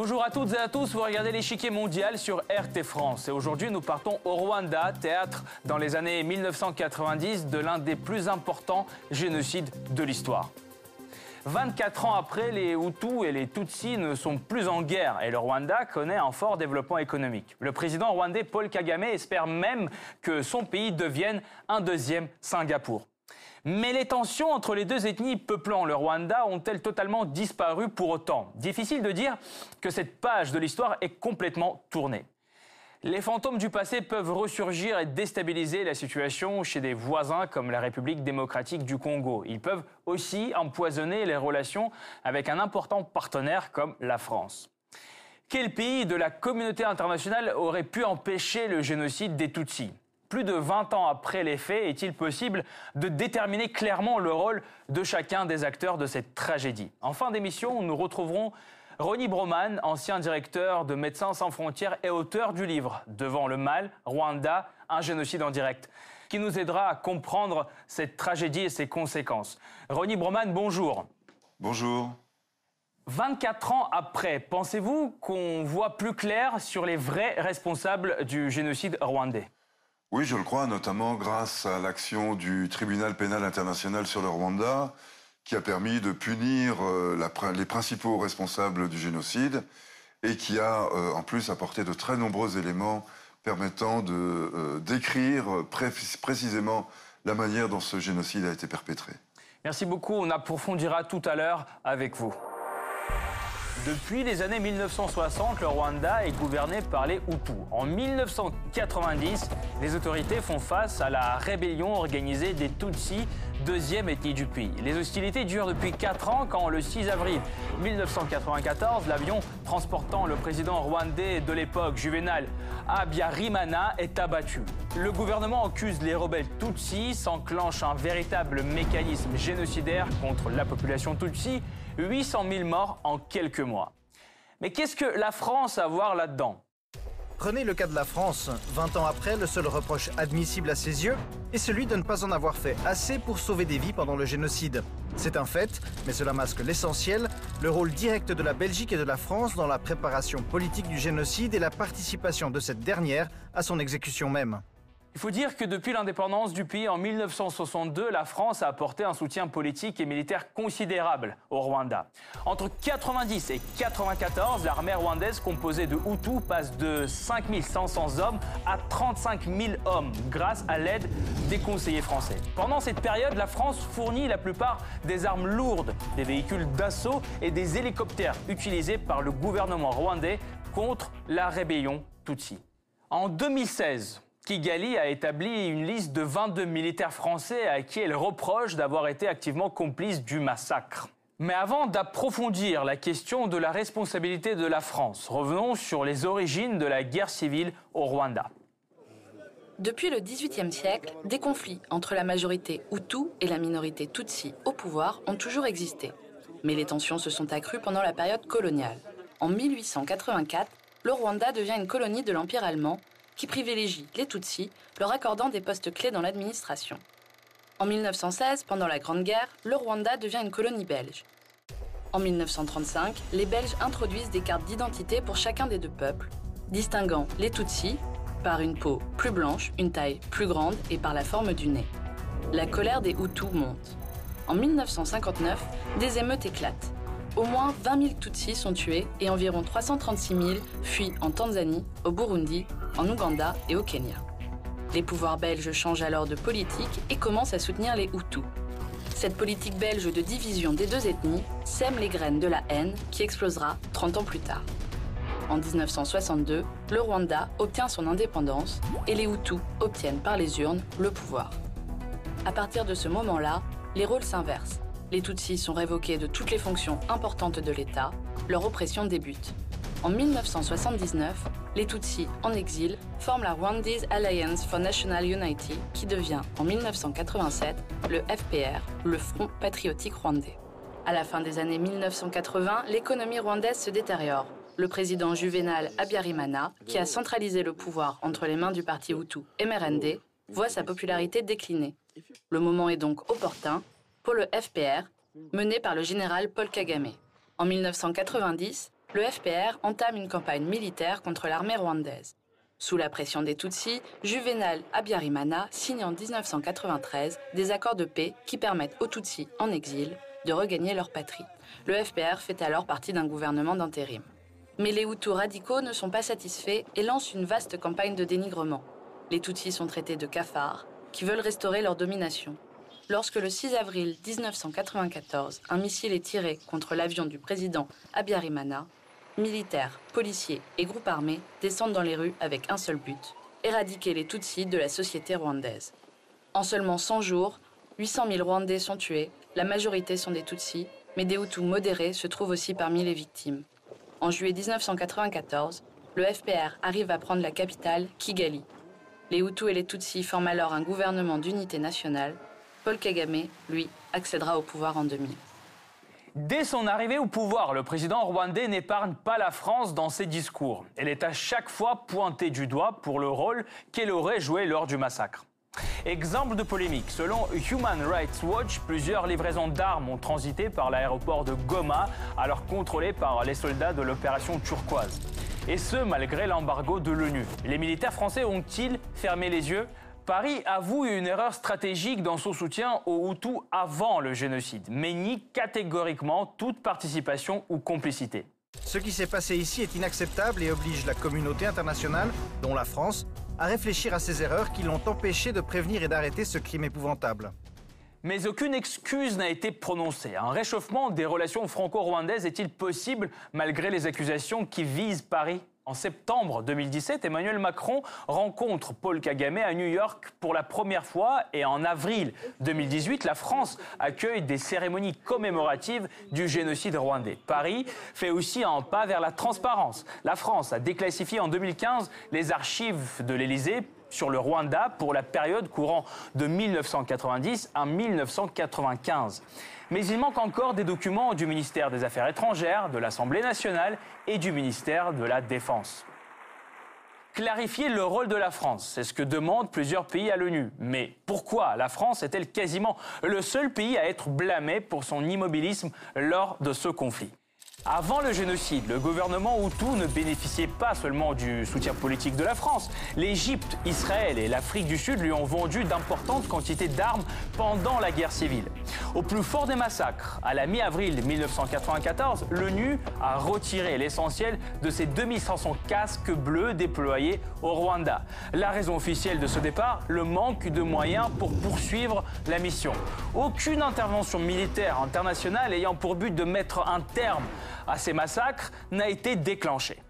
Bonjour à toutes et à tous, vous regardez l'échiquier mondial sur RT France. Et aujourd'hui, nous partons au Rwanda, théâtre dans les années 1990 de l'un des plus importants génocides de l'histoire. 24 ans après, les Hutus et les Tutsis ne sont plus en guerre et le Rwanda connaît un fort développement économique. Le président rwandais Paul Kagame espère même que son pays devienne un deuxième Singapour. Mais les tensions entre les deux ethnies peuplant le Rwanda ont-elles totalement disparu pour autant? Difficile de dire que cette page de l'histoire est complètement tournée. Les fantômes du passé peuvent ressurgir et déstabiliser la situation chez des voisins comme la République démocratique du Congo. Ils peuvent aussi empoisonner les relations avec un important partenaire comme la France. Quel pays de la communauté internationale aurait pu empêcher le génocide des Tutsis? Plus de 20 ans après les faits, est-il possible de déterminer clairement le rôle de chacun des acteurs de cette tragédie? En fin d'émission, nous retrouverons Ronnie Broman, ancien directeur de Médecins sans frontières et auteur du livre Devant le mal, Rwanda, un génocide en direct, qui nous aidera à comprendre cette tragédie et ses conséquences. Ronnie Broman, bonjour. Bonjour. 24 ans après, pensez-vous qu'on voit plus clair sur les vrais responsables du génocide rwandais? Oui, je le crois, notamment grâce à l'action du tribunal pénal international sur le Rwanda, qui a permis de punir euh, les principaux responsables du génocide et qui a euh, en plus apporté de très nombreux éléments permettant de euh, décrire précisément la manière dont ce génocide a été perpétré. Merci beaucoup. On approfondira tout à l'heure avec vous. Depuis les années 1960, le Rwanda est gouverné par les Hutus. En 1990, les autorités font face à la rébellion organisée des Tutsis, deuxième ethnie du pays. Les hostilités durent depuis 4 ans quand le 6 avril 1994, l'avion transportant le président rwandais de l'époque, Juvenal Abiyarimana, est abattu. Le gouvernement accuse les rebelles Tutsis, s'enclenche un véritable mécanisme génocidaire contre la population Tutsi 800 000 morts en quelques mois. Mais qu'est-ce que la France a à voir là-dedans? Prenez le cas de la France. 20 ans après, le seul reproche admissible à ses yeux est celui de ne pas en avoir fait assez pour sauver des vies pendant le génocide. C'est un fait, mais cela masque l'essentiel, le rôle direct de la Belgique et de la France dans la préparation politique du génocide et la participation de cette dernière à son exécution même. Il faut dire que depuis l'indépendance du pays en 1962, la France a apporté un soutien politique et militaire considérable au Rwanda. Entre 90 et 94, l'armée rwandaise composée de Hutus passe de 5500 hommes à 35 000 hommes grâce à l'aide des conseillers français. Pendant cette période, la France fournit la plupart des armes lourdes, des véhicules d'assaut et des hélicoptères utilisés par le gouvernement rwandais contre la rébellion Tutsi. En 2016, Kigali a établi une liste de 22 militaires français à qui elle reproche d'avoir été activement complice du massacre. Mais avant d'approfondir la question de la responsabilité de la France, revenons sur les origines de la guerre civile au Rwanda. Depuis le XVIIIe siècle, des conflits entre la majorité Hutu et la minorité Tutsi au pouvoir ont toujours existé. Mais les tensions se sont accrues pendant la période coloniale. En 1884, le Rwanda devient une colonie de l'Empire allemand qui privilégie les Tutsis, leur accordant des postes clés dans l'administration. En 1916, pendant la Grande Guerre, le Rwanda devient une colonie belge. En 1935, les Belges introduisent des cartes d'identité pour chacun des deux peuples, distinguant les Tutsis par une peau plus blanche, une taille plus grande et par la forme du nez. La colère des Hutus monte. En 1959, des émeutes éclatent. Au moins 20 000 Tutsis sont tués et environ 336 000 fuient en Tanzanie, au Burundi, en Ouganda et au Kenya. Les pouvoirs belges changent alors de politique et commencent à soutenir les Hutus. Cette politique belge de division des deux ethnies sème les graines de la haine qui explosera 30 ans plus tard. En 1962, le Rwanda obtient son indépendance et les Hutus obtiennent par les urnes le pouvoir. À partir de ce moment-là, les rôles s'inversent les Tutsis sont révoqués de toutes les fonctions importantes de l'État, leur oppression débute. En 1979, les Tutsis, en exil, forment la Rwandese Alliance for National Unity, qui devient, en 1987, le FPR, le Front patriotique rwandais. À la fin des années 1980, l'économie rwandaise se détériore. Le président Juvenal Abiyarimana, qui a centralisé le pouvoir entre les mains du parti Hutu MRND, voit sa popularité décliner. Le moment est donc opportun pour le FPR, mené par le général Paul Kagame. En 1990, le FPR entame une campagne militaire contre l'armée rwandaise. Sous la pression des Tutsis, Juvenal Abiyarimana signe en 1993 des accords de paix qui permettent aux Tutsis en exil de regagner leur patrie. Le FPR fait alors partie d'un gouvernement d'intérim. Mais les Hutus radicaux ne sont pas satisfaits et lancent une vaste campagne de dénigrement. Les Tutsis sont traités de cafards, qui veulent restaurer leur domination. Lorsque le 6 avril 1994, un missile est tiré contre l'avion du président Abiyarimana, militaires, policiers et groupes armés descendent dans les rues avec un seul but, éradiquer les Tutsis de la société rwandaise. En seulement 100 jours, 800 000 Rwandais sont tués, la majorité sont des Tutsis, mais des Hutus modérés se trouvent aussi parmi les victimes. En juillet 1994, le FPR arrive à prendre la capitale, Kigali. Les Hutus et les Tutsis forment alors un gouvernement d'unité nationale. Paul Kagame, lui, accédera au pouvoir en 2000. Dès son arrivée au pouvoir, le président rwandais n'épargne pas la France dans ses discours. Elle est à chaque fois pointée du doigt pour le rôle qu'elle aurait joué lors du massacre. Exemple de polémique, selon Human Rights Watch, plusieurs livraisons d'armes ont transité par l'aéroport de Goma, alors contrôlées par les soldats de l'opération turquoise. Et ce, malgré l'embargo de l'ONU. Les militaires français ont-ils fermé les yeux? Paris avoue une erreur stratégique dans son soutien aux Hutus avant le génocide, mais nie catégoriquement toute participation ou complicité. Ce qui s'est passé ici est inacceptable et oblige la communauté internationale, dont la France, à réfléchir à ces erreurs qui l'ont empêché de prévenir et d'arrêter ce crime épouvantable. Mais aucune excuse n'a été prononcée. Un réchauffement des relations franco-rwandaises est-il possible malgré les accusations qui visent Paris? En septembre 2017, Emmanuel Macron rencontre Paul Kagame à New York pour la première fois et en avril 2018, la France accueille des cérémonies commémoratives du génocide rwandais. Paris fait aussi un pas vers la transparence. La France a déclassifié en 2015 les archives de l'Élysée sur le Rwanda pour la période courant de 1990 à 1995. Mais il manque encore des documents du ministère des Affaires étrangères, de l'Assemblée nationale et du ministère de la Défense. Clarifier le rôle de la France, c'est ce que demandent plusieurs pays à l'ONU. Mais pourquoi la France est-elle quasiment le seul pays à être blâmé pour son immobilisme lors de ce conflit? Avant le génocide, le gouvernement Hutu ne bénéficiait pas seulement du soutien politique de la France. L'Égypte, Israël et l'Afrique du Sud lui ont vendu d'importantes quantités d'armes pendant la guerre civile. Au plus fort des massacres, à la mi-avril 1994, l'ONU a retiré l'essentiel de ses 2500 casques bleus déployés au Rwanda. La raison officielle de ce départ, le manque de moyens pour poursuivre la mission. Aucune intervention militaire internationale ayant pour but de mettre un terme à ces massacres n'a été déclenché.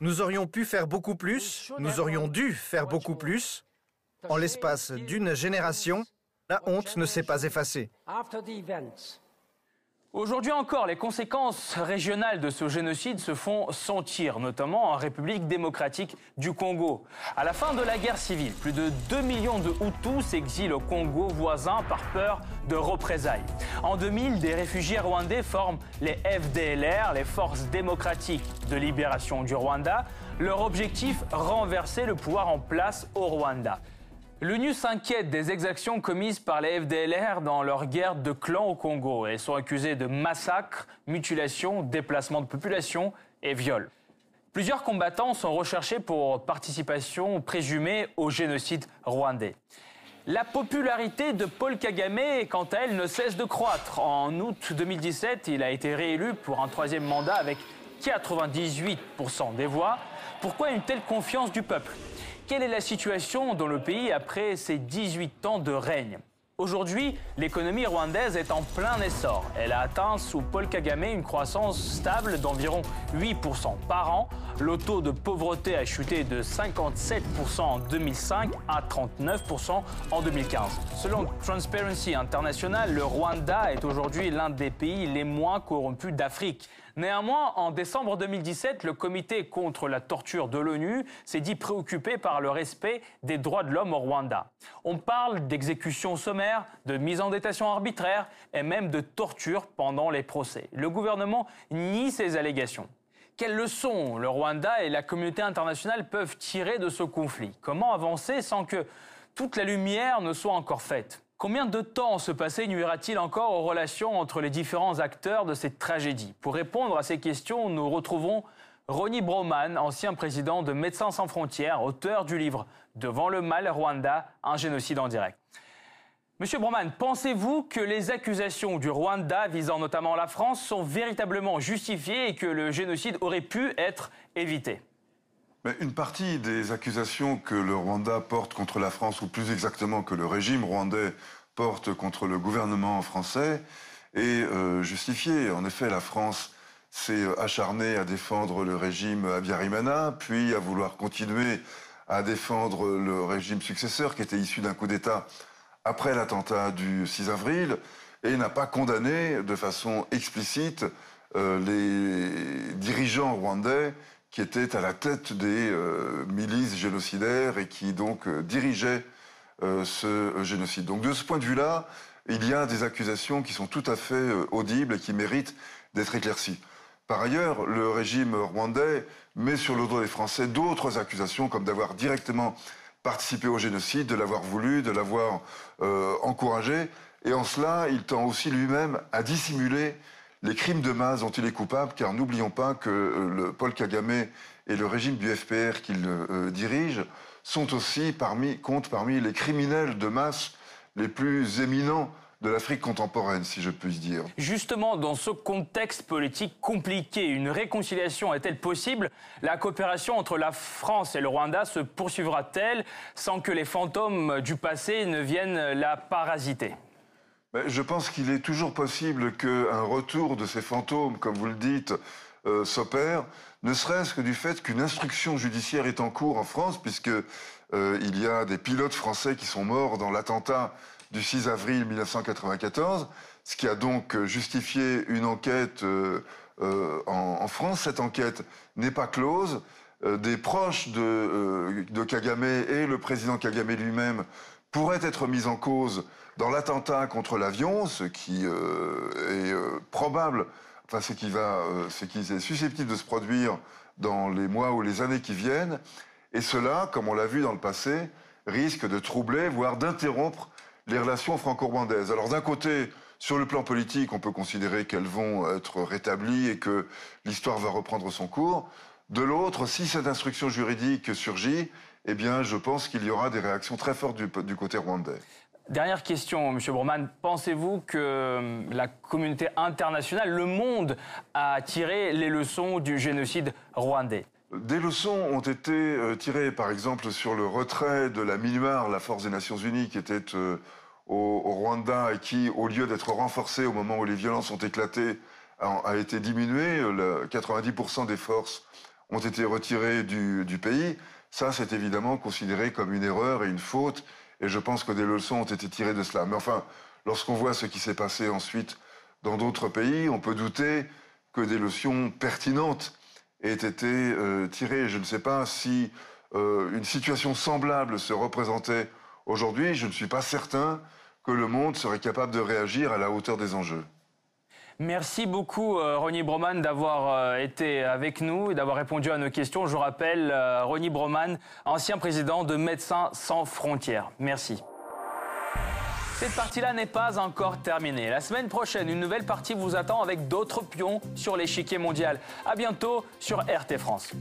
Nous aurions pu faire beaucoup plus, nous aurions dû faire beaucoup plus. En l'espace d'une génération, la honte ne s'est pas effacée. Aujourd'hui encore, les conséquences régionales de ce génocide se font sentir, notamment en République démocratique du Congo. À la fin de la guerre civile, plus de 2 millions de Hutus s'exilent au Congo voisin par peur de représailles. En 2000, des réfugiés rwandais forment les FDLR, les Forces démocratiques de libération du Rwanda. Leur objectif, renverser le pouvoir en place au Rwanda. L'ONU s'inquiète des exactions commises par les FDLR dans leur guerre de clans au Congo. Elles sont accusées de massacres, mutilations, déplacements de population et viols. Plusieurs combattants sont recherchés pour participation présumée au génocide rwandais. La popularité de Paul Kagame, quant à elle, ne cesse de croître. En août 2017, il a été réélu pour un troisième mandat avec 98% des voix. Pourquoi une telle confiance du peuple? Quelle est la situation dans le pays après ces 18 ans de règne? Aujourd'hui, l'économie rwandaise est en plein essor. Elle a atteint sous Paul Kagame une croissance stable d'environ 8% par an. Le taux de pauvreté a chuté de 57% en 2005 à 39% en 2015. Selon Transparency International, le Rwanda est aujourd'hui l'un des pays les moins corrompus d'Afrique. Néanmoins, en décembre 2017, le comité contre la torture de l'ONU s'est dit préoccupé par le respect des droits de l'homme au Rwanda. On parle d'exécutions sommaires, de mise en détention arbitraire et même de torture pendant les procès. Le gouvernement nie ces allégations. Quelles leçons le Rwanda et la communauté internationale peuvent tirer de ce conflit? Comment avancer sans que toute la lumière ne soit encore faite? Combien de temps ce passé nuira-t-il encore aux relations entre les différents acteurs de cette tragédie? Pour répondre à ces questions, nous retrouvons Ronnie Broman, ancien président de Médecins sans frontières, auteur du livre Devant le mal Rwanda, un génocide en direct. Monsieur Broman, pensez-vous que les accusations du Rwanda visant notamment la France sont véritablement justifiées et que le génocide aurait pu être évité? Une partie des accusations que le Rwanda porte contre la France, ou plus exactement que le régime rwandais porte contre le gouvernement français, est euh, justifiée. En effet, la France s'est acharnée à défendre le régime Abiyarimana, puis à vouloir continuer à défendre le régime successeur qui était issu d'un coup d'État après l'attentat du 6 avril, et n'a pas condamné de façon explicite euh, les dirigeants rwandais qui était à la tête des euh, milices génocidaires et qui donc euh, dirigeait euh, ce génocide. Donc de ce point de vue-là, il y a des accusations qui sont tout à fait audibles et qui méritent d'être éclaircies. Par ailleurs, le régime rwandais met sur le dos des Français d'autres accusations, comme d'avoir directement participé au génocide, de l'avoir voulu, de l'avoir encouragé. Et en cela, il tend aussi lui-même à dissimuler les crimes de masse dont il est coupable, car n'oublions pas que euh, le Paul Kagame et le régime du FPR qu'il euh, dirige sont aussi parmi, comptent parmi les criminels de masse les plus éminents de l'Afrique contemporaine, si je puis dire. Justement, dans ce contexte politique compliqué, une réconciliation est-elle possible? La coopération entre la France et le Rwanda se poursuivra-t-elle sans que les fantômes du passé ne viennent la parasiter? Je pense qu'il est toujours possible qu'un retour de ces fantômes, comme vous le dites, euh, s'opère, ne serait-ce que du fait qu'une instruction judiciaire est en cours en France, puisque euh, il y a des pilotes français qui sont morts dans l'attentat du 6 avril 1994, ce qui a donc justifié une enquête euh, en, France. Cette enquête n'est pas close. des proches de, de Kagame et le président Kagame lui-même pourraient être mis en cause dans l'attentat contre l'avion, ce qui euh, est euh, probable, enfin ce qui va, euh, ce qui est susceptible de se produire dans les mois ou les années qui viennent, et cela, comme on l'a vu dans le passé, risque de troubler, voire d'interrompre les relations franco-rwandaises. Alors d'un côté, sur le plan politique, on peut considérer qu'elles vont être rétablies et que l'histoire va reprendre son cours. De l'autre, si cette instruction juridique surgit, eh bien, je pense qu'il y aura des réactions très fortes du, du côté rwandais. Dernière question, M. Broman. Pensez-vous que euh, la communauté internationale, le monde, a tiré les leçons du génocide rwandais? Des leçons ont été euh, tirées, par exemple, sur le retrait de la MINUAR, la force des Nations Unies, qui était euh, au, Rwanda et qui, au lieu d'être renforcée au moment où les violences ont éclaté, a, été diminuée. 90% des forces ont été retirées du, du pays. Ça, c'est évidemment considéré comme une erreur et une faute et je pense que des leçons ont été tirées de cela. Mais enfin, lorsqu'on voit ce qui s'est passé ensuite dans d'autres pays, on peut douter que des leçons pertinentes aient été euh, tirées. Je ne sais pas si euh, une situation semblable se représentait aujourd'hui. Je ne suis pas certain que le monde serait capable de réagir à la hauteur des enjeux. Merci beaucoup, euh, Ronnie Broman, d'avoir euh, été avec nous et d'avoir répondu à nos questions. Je rappelle, euh, Ronnie Broman, ancien président de Médecins sans frontières. Merci. Cette partie-là n'est pas encore terminée. La semaine prochaine, une nouvelle partie vous attend avec d'autres pions sur l'échiquier mondial. À bientôt sur RT France.